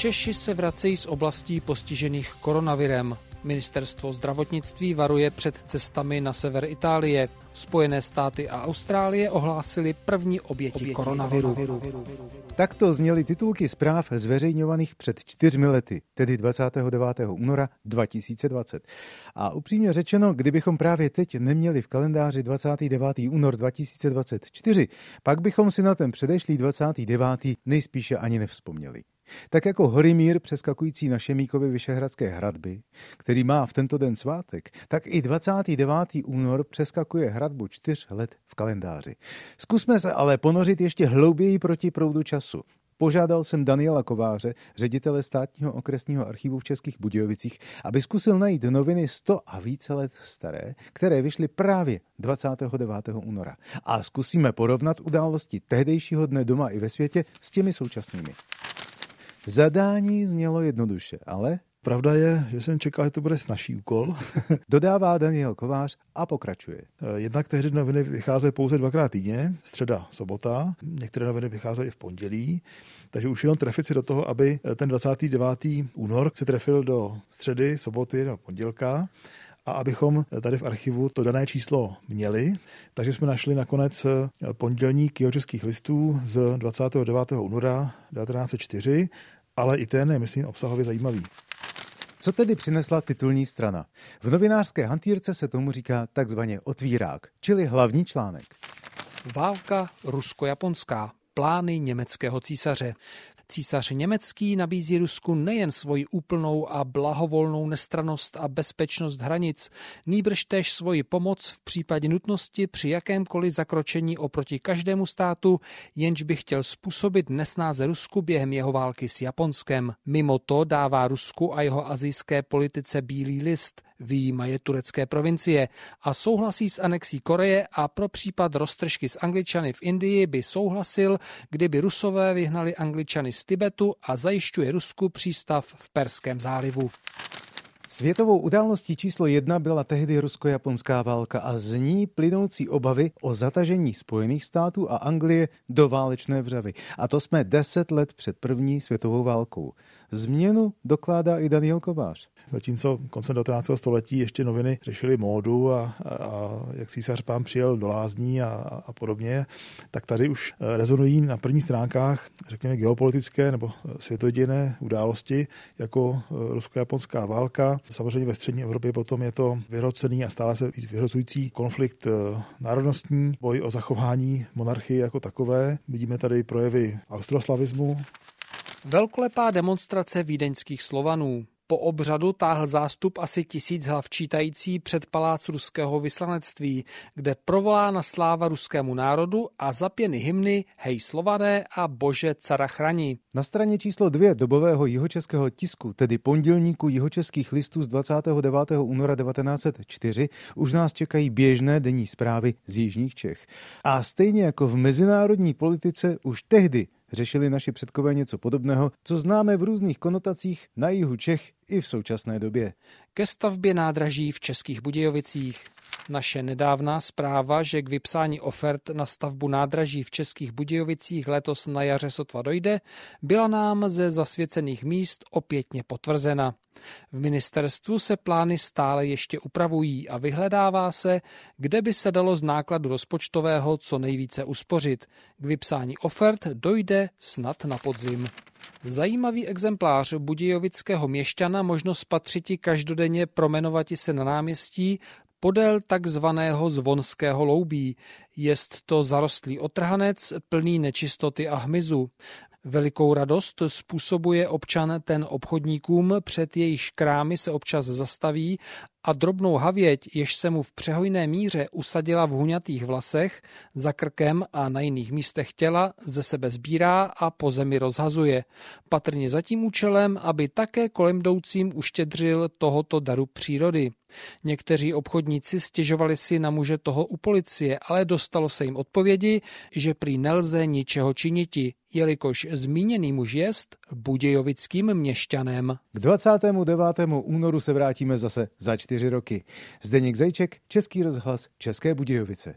Češi se vracejí z oblastí postižených koronavirem. Ministerstvo zdravotnictví varuje před cestami na sever Itálie. Spojené státy a Austrálie ohlásili první oběti, oběti koronaviru. koronaviru. Takto zněly titulky zpráv zveřejňovaných před čtyřmi lety, tedy 29. února 2020. A upřímně řečeno, kdybychom právě teď neměli v kalendáři 29. únor 2024, pak bychom si na ten předešlý 29. nejspíše ani nevzpomněli. Tak jako Horimír přeskakující na Šemíkovi Vyšehradské hradby, který má v tento den svátek, tak i 29. únor přeskakuje hradbu čtyř let v kalendáři. Zkusme se ale ponořit ještě hlouběji proti proudu času. Požádal jsem Daniela Kováře, ředitele státního okresního archivu v Českých Budějovicích, aby zkusil najít noviny 100 a více let staré, které vyšly právě 29. února. A zkusíme porovnat události tehdejšího dne doma i ve světě s těmi současnými. Zadání znělo jednoduše, ale Pravda je, že jsem čekal, že to bude snažší úkol. Dodává Daniel Kovář a pokračuje. Eh, jednak tehdy noviny vycházejí pouze dvakrát týdně, středa, sobota. Některé noviny vycházejí i v pondělí. Takže už jenom trefit si do toho, aby ten 29. únor se trefil do středy, soboty nebo pondělka a abychom tady v archivu to dané číslo měli. Takže jsme našli nakonec pondělník českých listů z 29. února 1904, ale i ten je, myslím, obsahově zajímavý. Co tedy přinesla titulní strana? V novinářské hantýrce se tomu říká takzvaně otvírák, čili hlavní článek. Válka rusko-japonská plány německého císaře. Císař německý nabízí Rusku nejen svoji úplnou a blahovolnou nestranost a bezpečnost hranic, nýbrž též svoji pomoc v případě nutnosti při jakémkoliv zakročení oproti každému státu, jenž by chtěl způsobit nesnáze Rusku během jeho války s Japonskem. Mimo to dává Rusku a jeho azijské politice bílý list, výjímaje turecké provincie a souhlasí s anexí Koreje a pro případ roztržky s Angličany v Indii by souhlasil, kdyby Rusové vyhnali Angličany z Tibetu a zajišťuje Rusku přístav v Perském zálivu. Světovou událostí číslo jedna byla tehdy rusko-japonská válka a z ní plynoucí obavy o zatažení Spojených států a Anglie do válečné vřavy. A to jsme deset let před první světovou válkou. Změnu dokládá i Daniel Kovář. Zatímco koncem 19. století ještě noviny řešily módu a, a, a jak císař pán přijel do lázní a, a podobně, tak tady už rezonují na prvních stránkách, řekněme, geopolitické nebo světodějné události, jako rusko-japonská válka. Samozřejmě ve střední Evropě potom je to vyhrocený a stále se vyhrocující konflikt eh, národnostní, boj o zachování monarchie jako takové. Vidíme tady projevy austroslavismu, Velkolepá demonstrace vídeňských Slovanů. Po obřadu táhl zástup asi tisíc hlav čítající před palác ruského vyslanectví, kde provolána sláva ruskému národu a zapěny hymny Hej Slované a Bože cara chrani. Na straně číslo dvě dobového jihočeského tisku, tedy pondělníku jihočeských listů z 29. února 1904, už nás čekají běžné denní zprávy z jižních Čech. A stejně jako v mezinárodní politice už tehdy řešili naši předkové něco podobného, co známe v různých konotacích na jihu Čech i v současné době. Ke stavbě nádraží v Českých Budějovicích. Naše nedávná zpráva, že k vypsání ofert na stavbu nádraží v Českých Budějovicích letos na jaře sotva dojde, byla nám ze zasvěcených míst opětně potvrzena. V ministerstvu se plány stále ještě upravují a vyhledává se, kde by se dalo z nákladu rozpočtového co nejvíce uspořit. K vypsání ofert dojde snad na podzim. Zajímavý exemplář budějovického měšťana možno spatřiti každodenně promenovati se na náměstí podél takzvaného zvonského loubí. Jest to zarostlý otrhanec plný nečistoty a hmyzu. Velikou radost způsobuje občan ten obchodníkům, před jejich krámy se občas zastaví a drobnou havěť, jež se mu v přehojné míře usadila v huňatých vlasech, za krkem a na jiných místech těla, ze sebe sbírá a po zemi rozhazuje. Patrně za tím účelem, aby také kolem jdoucím uštědřil tohoto daru přírody. Někteří obchodníci stěžovali si na muže toho u policie, ale dostalo se jim odpovědi, že prý nelze ničeho činiti, jelikož zmíněný muž jest budějovickým měšťanem. K 29. únoru se vrátíme zase za čtyři roky. Zdeněk Zajček, Český rozhlas, České Budějovice.